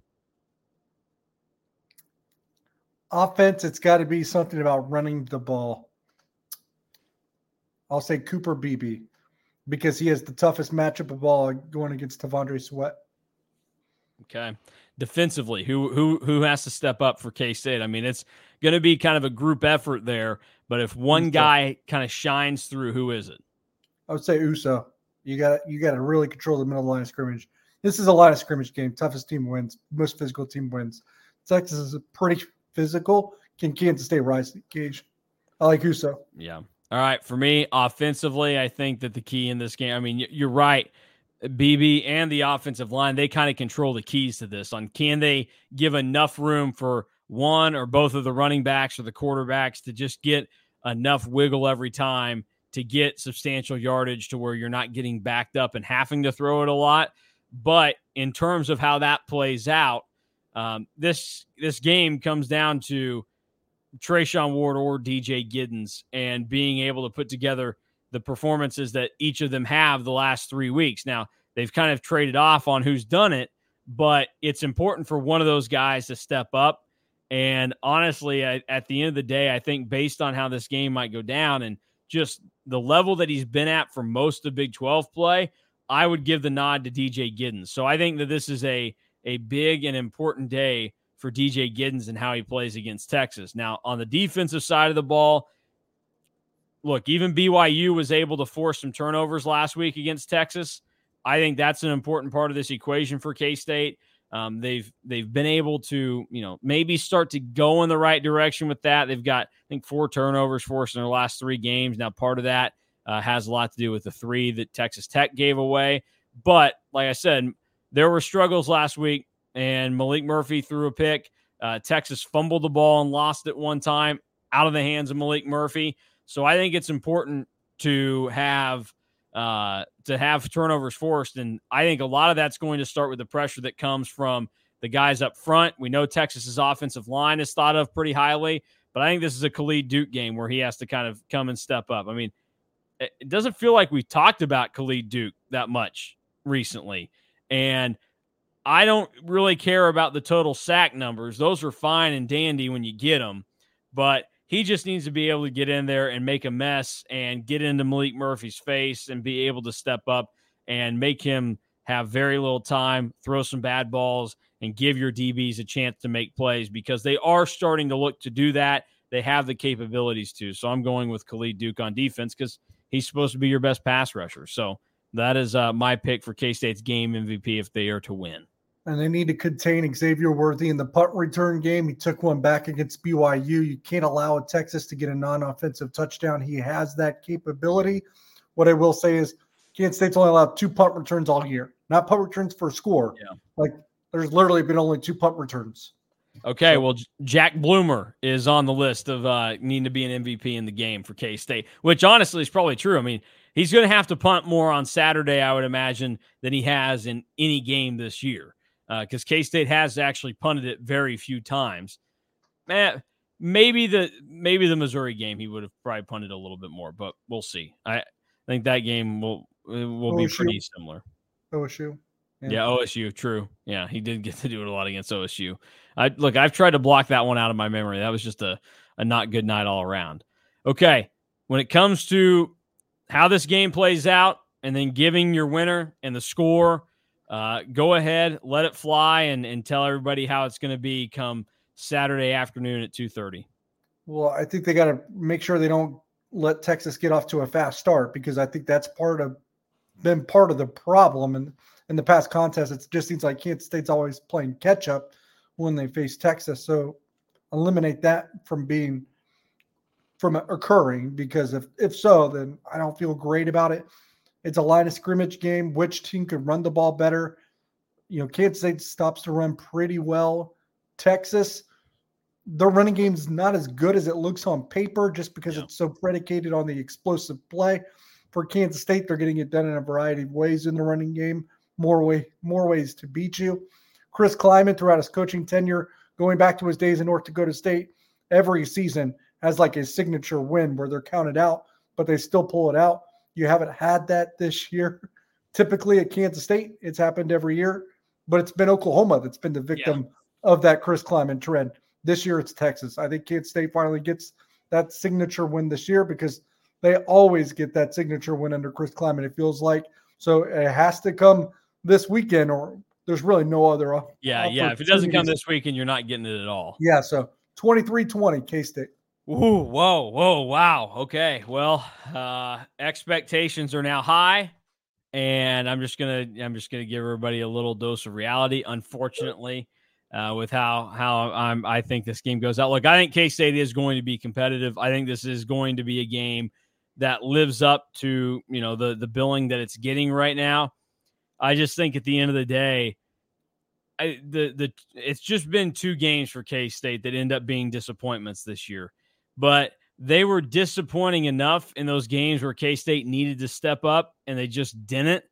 Offense, it's got to be something about running the ball. I'll say Cooper Beebe because he has the toughest matchup of all going against T'Vondre Sweat. Okay. Defensively, who who who has to step up for K State? I mean, it's going to be kind of a group effort there, but if one guy kind of shines through, who is it? I would say Uso. You got you got to really control the middle line of scrimmage. This is a line of scrimmage game. Toughest team wins. Most physical team wins. Texas is pretty physical. Can Kansas State rise the cage? I like Uso. Yeah. All right, for me, offensively, I think that the key in this game. I mean, you're right. Beebe and the offensive line, they kind of control the keys to this. On can they give enough room for one or both of the running backs or the quarterbacks to just get enough wiggle every time to get substantial yardage to where you're not getting backed up and having to throw it a lot. But in terms of how that plays out, um, this this game comes down to Treshaun Ward or DJ Giddens and being able to put together the performances that each of them have the last three weeks. Now, they've kind of traded off on who's done it, but it's important for one of those guys to step up. And honestly, I, at the end of the day, I think based on how this game might go down and just the level that he's been at for most of Big 12 play, I would give the nod to DJ Giddens. So I think that this is a a big and important day for DJ Giddens and how he plays against Texas. Now, on the defensive side of the ball, look, even BYU was able to force some turnovers last week against Texas. I think that's an important part of this equation for K State. Um, they've they've been able to you know maybe start to go in the right direction with that. They've got I think four turnovers forced in their last three games. Now part of that uh, has a lot to do with the three that Texas Tech gave away. But like I said, there were struggles last week, and Maalik Murphy threw a pick. Uh, Texas fumbled the ball and lost it one time out of the hands of Maalik Murphy. So I think it's important to have uh, to have turnovers forced. And I think a lot of that's going to start with the pressure that comes from the guys up front. We know Texas's offensive line is thought of pretty highly, but I think this is a Khalid Duke game where he has to kind of come and step up. I mean, it doesn't feel like we talked about Khalid Duke that much recently. And I don't really care about the total sack numbers. Those are fine and dandy when you get them, but he just needs to be able to get in there and make a mess and get into Maalik Murphy's face and be able to step up and make him have very little time, throw some bad balls, and give your DBs a chance to make plays because they are starting to look to do that. They have the capabilities to. So I'm going with Khalid Duke on defense because he's supposed to be your best pass rusher. So that is uh, my pick for K State's game MVP if they are to win and they need to contain Xavier Worthy in the punt return game. He took one back against BYU. You can't allow Texas to get a non offensive touchdown. He has that capability. What I will say is, Kansas State's only allowed two punt returns all year, not punt returns for a score. Yeah. Like there's literally been only two punt returns. Okay, well, Jack Bloomer is on the list of uh, needing to be an MVP in the game for K State, which honestly is probably true. I mean, he's going to have to punt more on Saturday, I would imagine, than he has in any game this year because uh, K State has actually punted it very few times. Man, maybe the maybe the Missouri game he would have probably punted a little bit more, but we'll see. I think that game will will be pretty similar. OSU. Yeah. yeah. OSU. True. Yeah, he did get to do it a lot against OSU. I look. I've tried to block that one out of my memory. That was just a a not good night all around. Okay, when it comes to how this game plays out, and then giving your winner and the score uh, go ahead, let it fly, and, and tell everybody how it's going to be come Saturday afternoon at 2.30. Well, I think they got to make sure they don't let Texas get off to a fast start because I think that's part of been part of the problem. And in the past contest, it just seems like Kansas State's always playing catch up when they face Texas. So eliminate that from being from occurring because if if so, then I don't feel great about it. It's a line of scrimmage game. Which team could run the ball better? You know, Kansas State stops to run pretty well. Texas, their running game's not as good as it looks on paper just because yeah. it's so predicated on the explosive play. For Kansas State, they're getting it done in a variety of ways in the running game, more way more ways to beat you. Chris Klieman, throughout his coaching tenure, going back to his days in North Dakota State, every season has like a signature win where they're counted out, but they still pull it out. You haven't had that this year. Typically at Kansas State, it's happened every year, but it's been Oklahoma that's been the victim yeah. of that Chris Klieman trend. This year it's Texas. I think Kansas State finally gets that signature win this year because they always get that signature win under Chris Klieman. It feels like so it has to come this weekend, or there's really no other. Yeah, yeah. If it doesn't come this weekend, you're not getting it at all. Yeah. So 23-20 K State. Ooh, whoa, whoa, wow. Okay. Well, uh, expectations are now high. And I'm just gonna I'm just gonna give everybody a little dose of reality. Unfortunately, uh, with how how I'm I think this game goes out. Look, I think K State is going to be competitive. I think this is going to be a game that lives up to you know the the billing that it's getting right now. I just think at the end of the day, I, the the it's just been two games for K State that end up being disappointments this year, but they were disappointing enough in those games where K State needed to step up and they just didn't.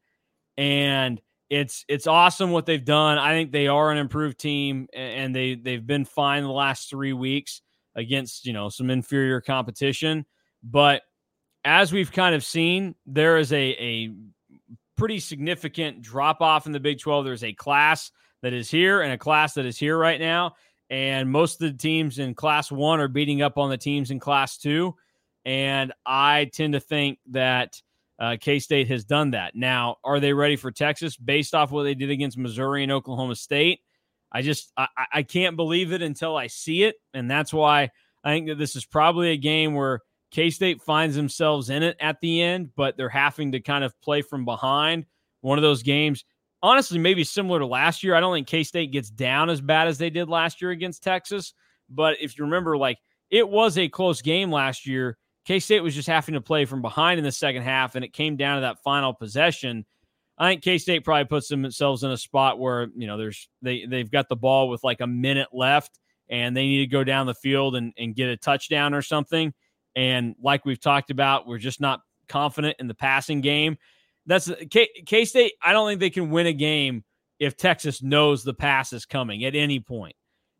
And it's it's awesome what they've done. I think they are an improved team, and they they've been fine the last three weeks against you know some inferior competition. But as we've kind of seen, there is a a pretty significant drop off in the Big Twelve. There's a class that is here and a class that is here right now, and most of the teams in Class One are beating up on the teams in Class Two. And I tend to think that uh, K State has done that. Now, are they ready for Texas based off what they did against Missouri and Oklahoma State? I just I, I can't believe it until I see it, and that's why I think that this is probably a game where K State finds themselves in it at the end, but they're having to kind of play from behind. One of those games, honestly, maybe similar to last year. I don't think K State gets down as bad as they did last year against Texas, but if you remember, like it was a close game last year K State was just having to play from behind in the second half, and it came down to that final possession. I think K State probably puts themselves in a spot where you know there's they they've got the ball with like a minute left, and they need to go down the field and, and get a touchdown or something. And like we've talked about, we're just not confident in the passing game. That's K State. I don't think they can win a game if Texas knows the pass is coming at any point.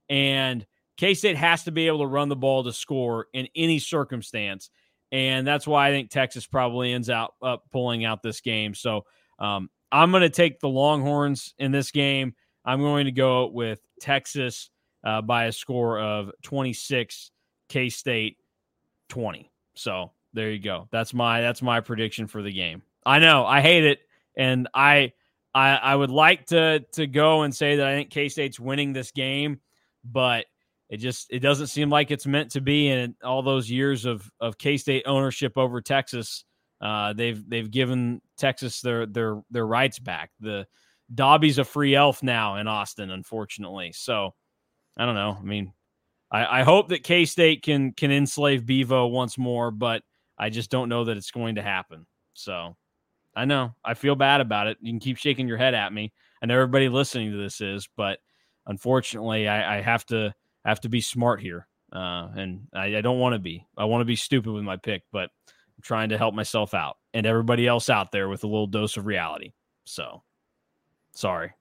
And K State has to be able to run the ball to score in any circumstance. And that's why I think Texas probably ends out up pulling out this game. So um, I'm going to take the Longhorns in this game. I'm going to go with Texas uh, by a score of 26, K State 20. So there you go. That's my that's my prediction for the game. I know I hate it, and I I I would like to to go and say that I think K State's winning this game, but it just it doesn't seem like it's meant to be. And all those years of of K State ownership over Texas, uh, they've they've given Texas their their their rights back. The Dobby's a free elf now in Austin, unfortunately. So I don't know. I mean, I, I hope that K State can can enslave Bevo once more, but I just don't know that it's going to happen. So I know I feel bad about it. You can keep shaking your head at me, and everybody listening to this is, but unfortunately, I, I have to have to be smart here, uh, and I, I don't want to be. I want to be stupid with my pick, but I'm trying to help myself out and everybody else out there with a little dose of reality. So, sorry.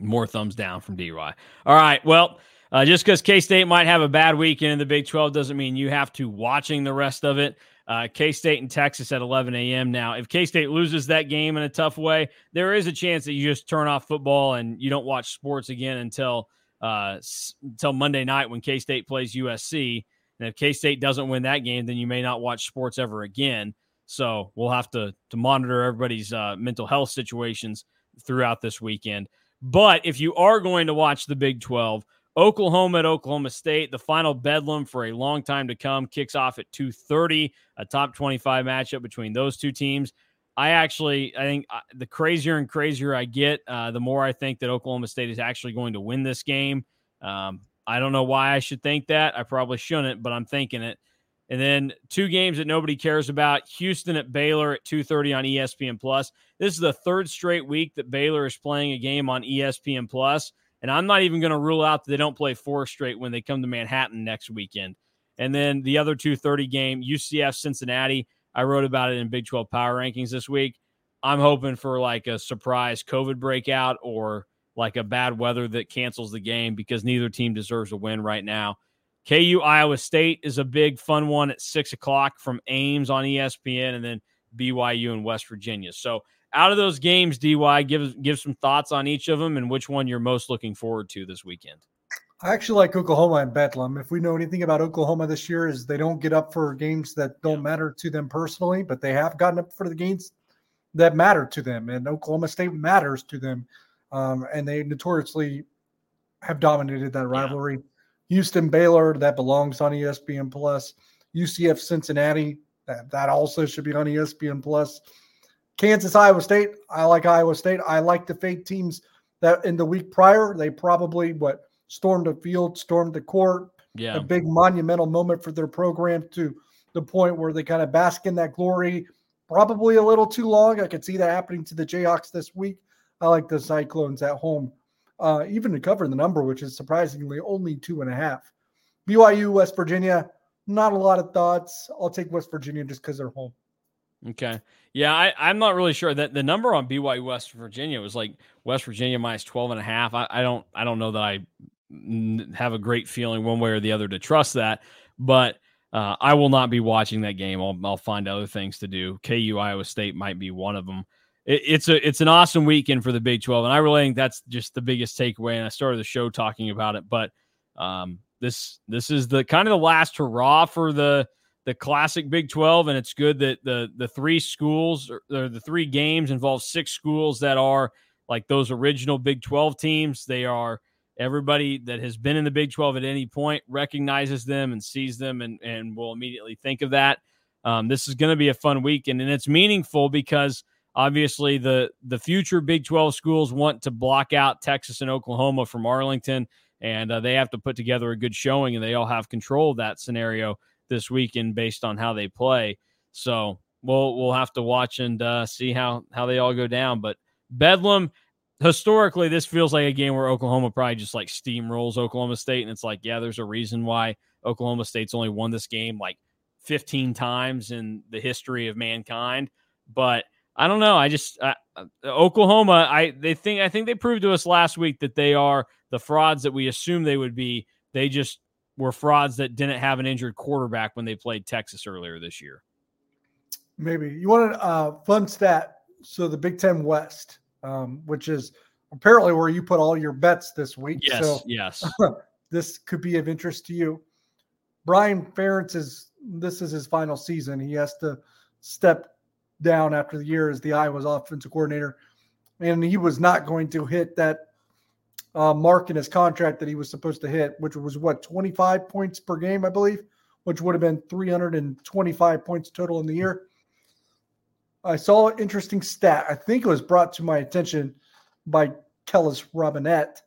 More thumbs down from DY. All right. Well, uh, just because K State might have a bad weekend in the Big 12 doesn't mean you have to watching the rest of it. Uh, K State and Texas at 11 a.m. Now, if K State loses that game in a tough way, there is a chance that you just turn off football and you don't watch sports again until uh, until Monday night when K State plays USC. And if K State doesn't win that game, then you may not watch sports ever again. So we'll have to to monitor everybody's uh, mental health situations throughout this weekend. But if you are going to watch the Big 12, Oklahoma at Oklahoma State, the final bedlam for a long time to come, kicks off at 2:30. A top 25 matchup between those two teams. I actually, I think uh, the crazier and crazier I get, uh, the more I think that Oklahoma State is actually going to win this game. Um, I don't know why I should think that. I probably shouldn't, but I'm thinking it. And then two games that nobody cares about: Houston at Baylor at 2:30 on ESPN Plus. This is the third straight week that Baylor is playing a game on ESPN Plus, And I'm not even going to rule out that they don't play four straight when they come to Manhattan next weekend. And then the other 230 game, UCF Cincinnati. I wrote about it in Big 12 Power Rankings this week. I'm hoping for like a surprise COVID breakout or like a bad weather that cancels the game because neither team deserves a win right now. KU Iowa State is a big fun one at six o'clock from Ames on ESPN, and then BYU and West Virginia. So out of those games, DY, give give some thoughts on each of them and which one you're most looking forward to this weekend. I actually like Oklahoma and Bedlam. If we know anything about Oklahoma this year, is they don't get up for games that don't yeah. matter to them personally, but they have gotten up for the games that matter to them, and Oklahoma State matters to them, um, and they notoriously have dominated that rivalry. Yeah. Houston Baylor that belongs on ESPN Plus. UCF Cincinnati that that also should be on ESPN Plus. Kansas Iowa State I like Iowa State. I like the fake teams that in the week prior they probably what stormed the field, stormed the court. Yeah, a big monumental moment for their program to the point where they kind of bask in that glory probably a little too long. I could see that happening to the Jayhawks this week. I like the Cyclones at home, uh, even to cover the number, which is surprisingly only two and a half. BYU, West Virginia, not a lot of thoughts. I'll take West Virginia just because they're home. Okay. Yeah, I, am not really sure that the number on BYU West Virginia was like West Virginia minus 12 and a half. I, I don't I don't know that I have a great feeling one way or the other to trust that, but uh, I will not be watching that game. I'll, I'll find other things to do. KU Iowa State might be one of them. It, it's a it's an awesome weekend for the Big 12, and I really think that's just the biggest takeaway. And I started the show talking about it, but um, this this is the kind of the last hurrah for the the classic Big 12, and it's good that the the three schools or the three games involve six schools that are like those original Big 12 teams. They are everybody that has been in the Big 12 at any point recognizes them and sees them and, and will immediately think of that. Um, this is going to be a fun weekend, and it's meaningful because obviously the the future Big 12 schools want to block out Texas and Oklahoma from Arlington, and uh, they have to put together a good showing, and they all have control of that scenario this weekend based on how they play. So we'll we'll have to watch and uh, see how how they all go down. But Bedlam historically, this feels like a game where Oklahoma probably just like steamrolls Oklahoma State. And it's like, yeah, there's a reason why Oklahoma State's only won this game like 15 times in the history of mankind. But I don't know. I just uh, Oklahoma. I they think I think they proved to us last week that they are the frauds that we assume they would be. They just were frauds that didn't have an injured quarterback when they played Texas earlier this year. Maybe you want a uh, fun stat. So the Big Ten West um, which is apparently where you put all your bets this week. Yes, so, yes. this could be of interest to you. Brian Ferentz is this is his final season. He has to step down after the year as the Iowa's offensive coordinator, and he was not going to hit that uh, mark in his contract that he was supposed to hit, which was what 25 points per game, I believe, which would have been 325 points total in the year. I saw an interesting stat. I think it was brought to my attention by Kellis Robinett.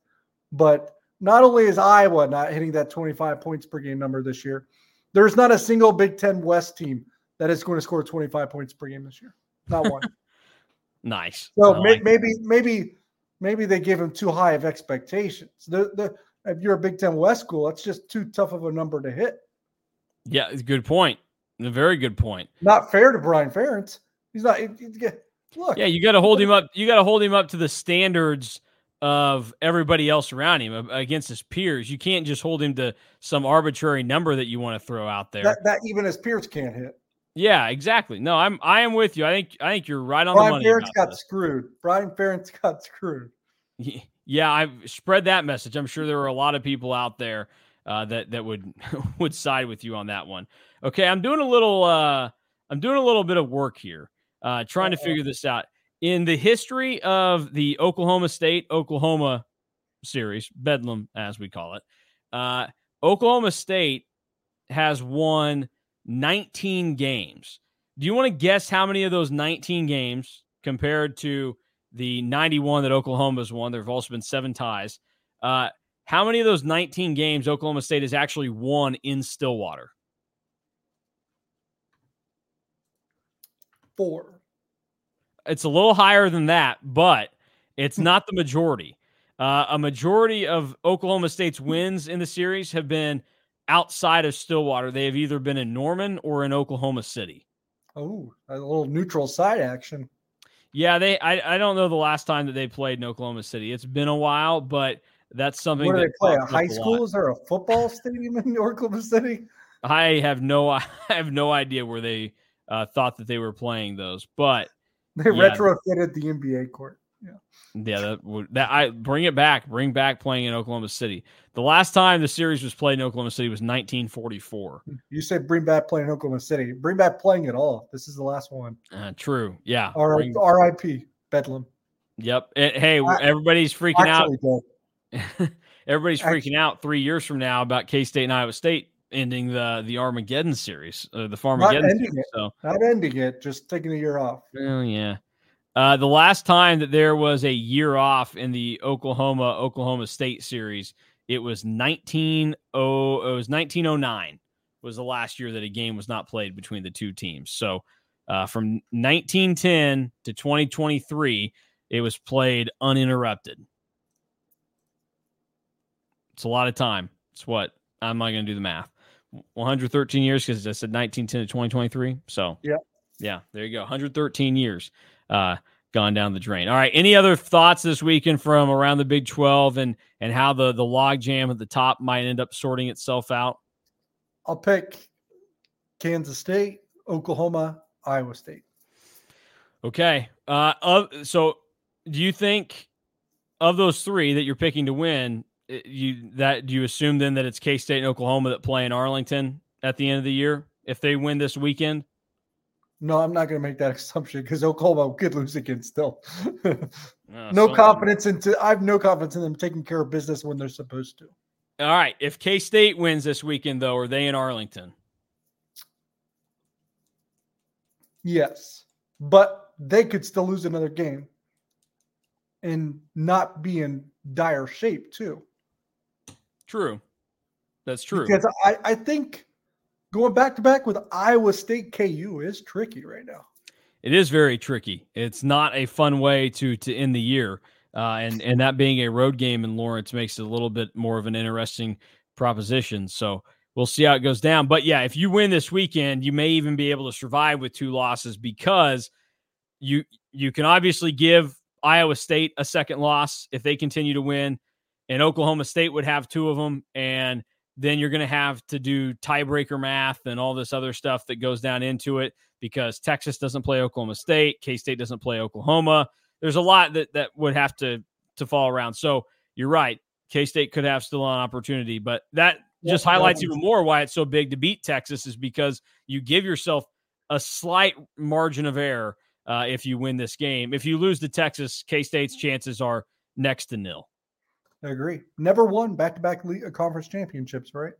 But not only is Iowa not hitting that 25 points per game number this year, there's not a single Big Ten West team that is going to score 25 points per game this year. Not one. nice. So like maybe, maybe, maybe they gave him too high of expectations. The, the, if you're a Big Ten West school, that's just too tough of a number to hit. Yeah, it's a good point. A very good point. Not fair to Brian Ferentz. He's not. look. Yeah, you got to hold him up. You got to hold him up to the standards of everybody else around him against his peers. You can't just hold him to some arbitrary number that you want to throw out there. That, that even his peers can't hit. Yeah, exactly. No, I'm I am with you. I think I think you're right on Brian the money. Brian Ferentz got this. screwed. Brian Ferentz got screwed. Yeah, I've spread that message. I'm sure there are a lot of people out there uh, that that would would side with you on that one. Okay, I'm doing a little uh, I'm doing a little bit of work here uh, trying to figure this out. In the history of the Oklahoma State Oklahoma series, Bedlam as we call it, uh, Oklahoma State has won 19 games. Do you want to guess how many of those 19 games compared to the 91 that Oklahoma's won? There have also been seven ties. Uh, how many of those 19 games Oklahoma State has actually won in Stillwater? four. It's a little higher than that, but it's not the majority. Uh, a majority of Oklahoma State's wins in the series have been outside of Stillwater. They have either been in Norman or in Oklahoma City. Oh, a little neutral side action. Yeah, they. I, I don't know the last time that they played in Oklahoma City. It's been a while, but that's something. Where do that they play? A high school? Is there a football stadium in Oklahoma City? I have no. I have no idea where they uh, thought that they were playing those, but They Yeah. retrofitted the NBA court. Yeah, that would that I bring it back, bring back playing in Oklahoma City. The last time the series was played in Oklahoma City was 1944. You said bring back playing in Oklahoma City. Bring back playing at all. This is the last one. Uh, true. Yeah. R- bring- R.I.P. Bedlam. yep. Eh, hey, I- everybody's freaking out. Actually, everybody's Actu- freaking out three years from now about K State and Iowa State ending the the Armageddon series, uh, the Farmageddon ending series. it. So, Not ending it, just taking a year off. well, yeah. Uh, the last time that there was a year off in the Oklahoma Oklahoma State series, it was 19 oh it was 1909 was the last year that a game was not played between the two teams. So uh, from 1910 to 2023, it was played uninterrupted. It's a lot of time. It's what I'm not going to do the math. 113 years because I said 1910 to 2023. So Yeah. yeah, there you go. 113 years uh, gone down the drain. All right. Any other thoughts this weekend from around the Big 12 and and how the the log jam at the top might end up sorting itself out? I'll pick Kansas State, Oklahoma, Iowa State. Okay. Uh, of, so do you think of those three that you're picking to win, you that do you assume then that it's K State and Oklahoma that play in Arlington at the end of the year if they win this weekend? No, I'm not going to make that assumption because Oklahoma could lose again still. Uh, no confidence into I have no confidence in them taking care of business when they're supposed to. All right. If K State wins this weekend, though, are they in Arlington? Yes, but they could still lose another game and not be in dire shape too. True. That's true. Because I, I think going back to back with Iowa State KU is tricky right now. It is very tricky. It's not a fun way to to end the year, uh, and and that being a road game in Lawrence makes it a little bit more of an interesting proposition. So we'll see how it goes down. But yeah, if you win this weekend, you may even be able to survive with two losses because you you can obviously give Iowa State a second loss if they continue to win, and Oklahoma State would have two of them, and then you're going to have to do tiebreaker math and all this other stuff that goes down into it because Texas doesn't play Oklahoma State, K State doesn't play Oklahoma. There's a lot that that would have to to fall around. So you're right. K State could have still an opportunity, but that Yeah, just highlights even more why it's so big to beat Texas is because you give yourself a slight margin of error uh, if you win this game. If you lose to Texas, K State's chances are next to nil. I agree. Never won back to back conference championships, right?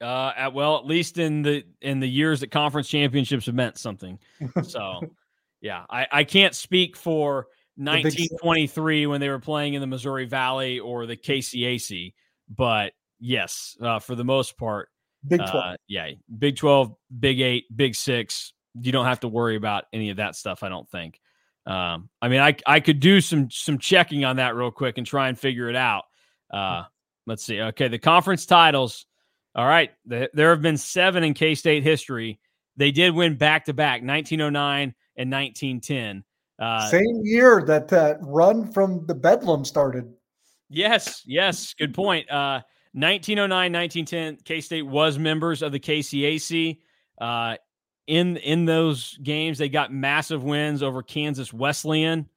Uh, at, well, at least in the in the years that conference championships have meant something. So, yeah, I, I can't speak for Big Ten. 1923 when they were playing in the Missouri Valley or the KCAC, but yes, uh, for the most part, Big 12. uh, yeah, Big 12, Big Eight, Big Six. You don't have to worry about any of that stuff. I don't think. Um, I mean, I I could do some some checking on that real quick and try and figure it out. Uh, let's see. Okay, the conference titles. All right, th- there have been seven in K State history. They did win back to back, 1909 and 1910. Uh, Same year that that run from the Bedlam started. Yes, yes, good point. Uh, 1909, 1910, K State was members of the KCAC. Uh, in in those games, they got massive wins over Kansas Wesleyan,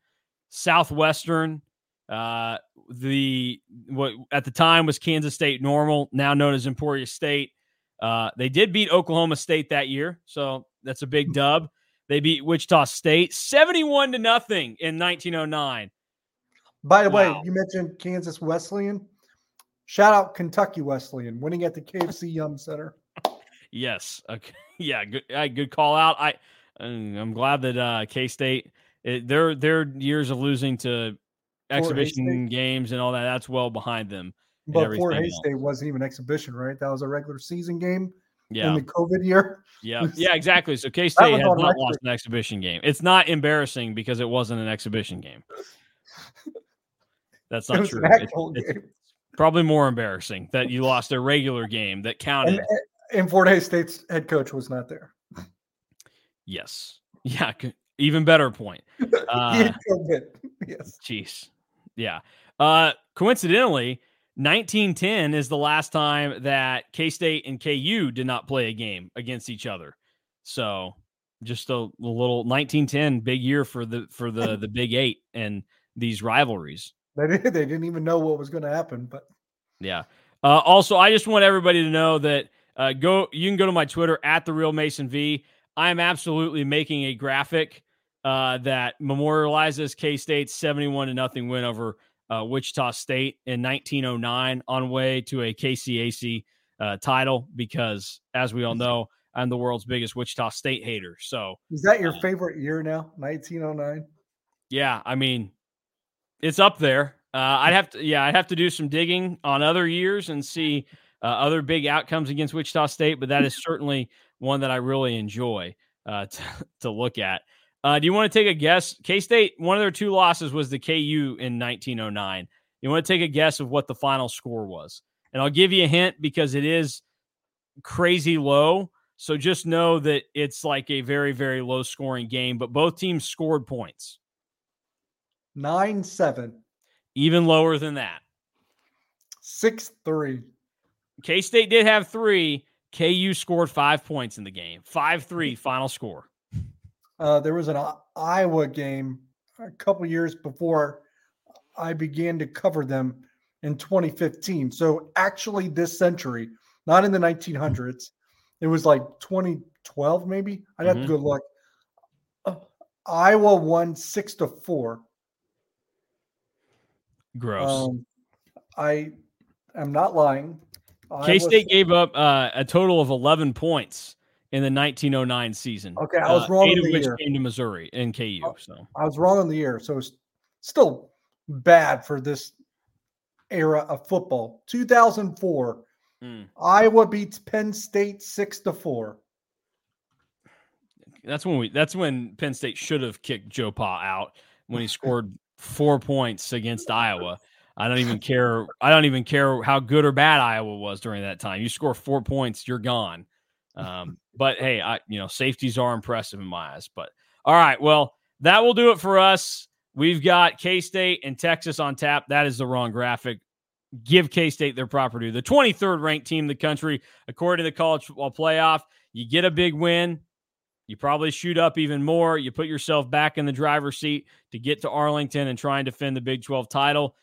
Southwestern. Uh, the what at the time was Kansas State Normal, now known as Emporia State. Uh, they did beat Oklahoma State that year, so that's a big dub. They beat Wichita State 71 to nothing in 1909. By the way, you mentioned Kansas Wesleyan. Shout out Kentucky Wesleyan winning at the KFC Yum Center. Yes. Okay. Yeah. Good. Good call out. I. um, I'm glad that uh, K State their their years of losing to exhibition games and all that. That's well behind them. But Fort else. Hays State wasn't even exhibition, right? That was a regular season game Yeah. in the COVID year. Yeah. Yeah. Exactly. So K State has not record. lost an exhibition game. It's not embarrassing because it wasn't an exhibition game. That's not true. It, it's probably more embarrassing that you lost a regular game that counted. And, and Fort Hays State's head coach was not there. Yes. Yeah. Even better point. Uh, yes. Jeez. Yeah. Uh, coincidentally, 1910 is the last time that K State and KU did not play a game against each other. So just a, little 1910 big year for the for the the Big Eight and these rivalries. They didn't, they didn't even know what was going to happen, but yeah. Uh, also, I just want everybody to know that uh, go you can go to my Twitter at the real Mason V. I am absolutely making a graphic uh, that memorializes K State's 71 to nothing win over uh, Wichita State in 1909 on way to a KCAC uh, title because, as we all know, I'm the world's biggest Wichita State hater. So, is that your uh, favorite year now? 1909? Yeah, I mean, it's up there. Uh, I'd have to, yeah, I'd have to do some digging on other years and see uh, other big outcomes against Wichita State, but that is certainly one that I really enjoy uh, to, to look at. Uh, do you want to take a guess? K State, one of their two losses was the KU in 1909. You want to take a guess of what the final score was? And I'll give you a hint because it is crazy low. So just know that it's like a very, very low scoring game, but both teams scored points. 9 7. Even lower than that. 6 3. K State did have three. KU scored five points in the game. 5 3 final score. Uh, there was an Iowa game a couple years before I began to cover them in 2015. So actually, this century, not in the 1900s, it was like 2012 maybe. I'd have mm-hmm. to go look. Uh, Iowa won six to four. Gross. Um, I am not lying. K State gave up uh, a total of 11 points in the 1909 season. Okay, I was wrong. uh. Eight of which year. came to Missouri and KU. Oh, so I was wrong on the year. So it's still bad for this era of football. 2004, mm. Iowa beats Penn State six to four. That's when we. That's when Penn State should have kicked Joe Pa out when he scored four points against Iowa. I don't even care. I don't even care how good or bad Iowa was during that time. You score four points, you're gone. Um, but hey, I you know safeties are impressive in my eyes. But all right, well that will do it for us. We've got K State and Texas on tap. That is the wrong graphic. Give K State their proper due. The 23rd ranked team in the country, according to the college football playoff. You get a big win. You probably shoot up even more. You put yourself back in the driver's seat to get to Arlington and try and defend the Big 12 title.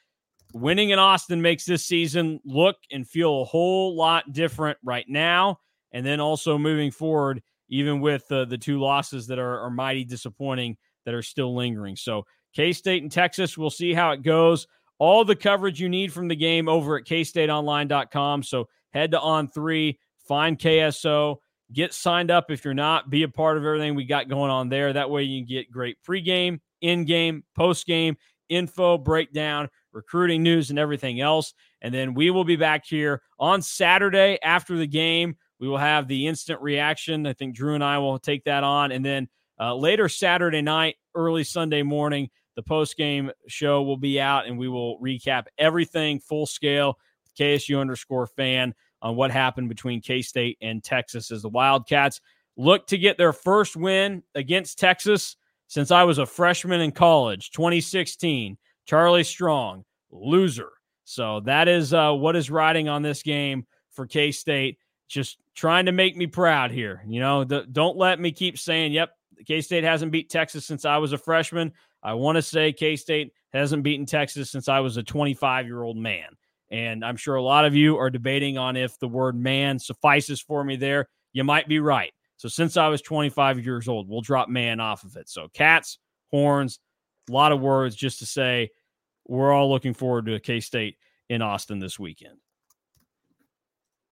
Winning in Austin makes this season look and feel a whole lot different right now. And then also moving forward, even with uh, the two losses that are, are mighty disappointing that are still lingering. So, K State and Texas, we'll see how it goes. All the coverage you need from the game over at kstateonline.com. So, head to On3, find KSO, get signed up if you're not, be a part of everything we got going on there. That way, you can get great pregame, in game, post game info, breakdown, recruiting news, and everything else. And then we will be back here on Saturday after the game we will have the instant reaction. I think Drew and I will take that on. And then uh, later Saturday night, early Sunday morning, the post game show will be out and we will recap everything full scale KSU underscore fan on what happened between K State and Texas as the Wildcats look to get their first win against Texas since I was a freshman in college, 2016. Charlie Strong, loser. So that is uh, what is riding on this game for K State just trying to make me proud here. You know, the, don't let me keep saying, yep, K State hasn't beat Texas since I was a freshman. I want to say K State hasn't beaten Texas since I was a 25 year old man. And I'm sure a lot of you are debating on if the word man suffices for me there. You might be right. So since I was 25 years old, we'll drop man off of it. So cats, horns, a lot of words just to say we're all looking forward to K State in Austin this weekend.